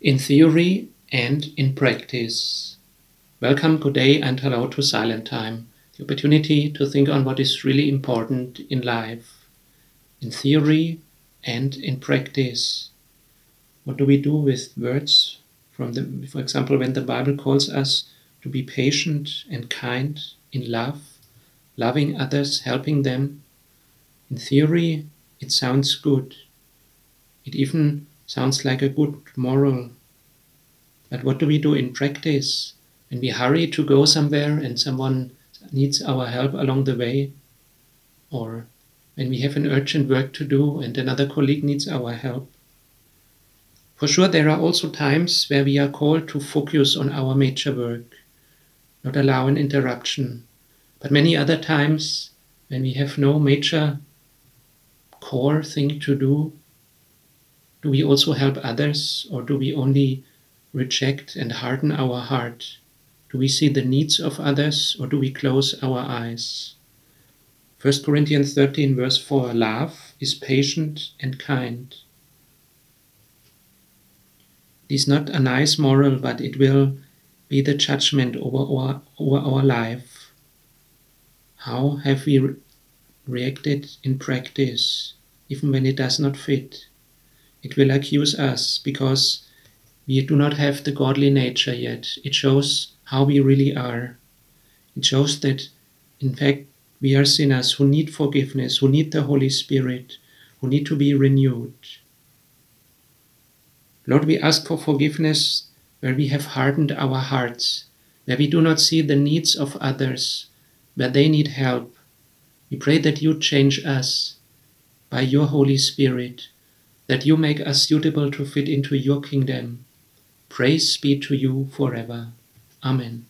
in theory and in practice. Welcome, good day, and hello to Silent Time, the opportunity to think on what is really important in life, in theory and in practice. What do we do with words from the, for example, when the Bible calls us to be patient and kind in love, loving others, helping them? In theory, it sounds good. It even sounds like a good moral. But what do we do in practice? When we hurry to go somewhere and someone needs our help along the way, or when we have an urgent work to do and another colleague needs our help. For sure, there are also times where we are called to focus on our major work, not allow an interruption. But many other times, when we have no major core thing to do, do we also help others or do we only reject and harden our heart? Do we see the needs of others or do we close our eyes? 1 Corinthians 13, verse 4 Love is patient and kind. It is not a nice moral, but it will be the judgment over our, over our life. How have we re reacted in practice, even when it does not fit? It will accuse us because we do not have the godly nature yet. It shows how we really are. It shows that, in fact, we are sinners who need forgiveness, who need the Holy Spirit, who need to be renewed. Lord, we ask for forgiveness where we have hardened our hearts, where we do not see the needs of others, where they need help. We pray that you change us by your Holy Spirit that you make us suitable to fit into your kingdom. Praise be to you forever. Amen.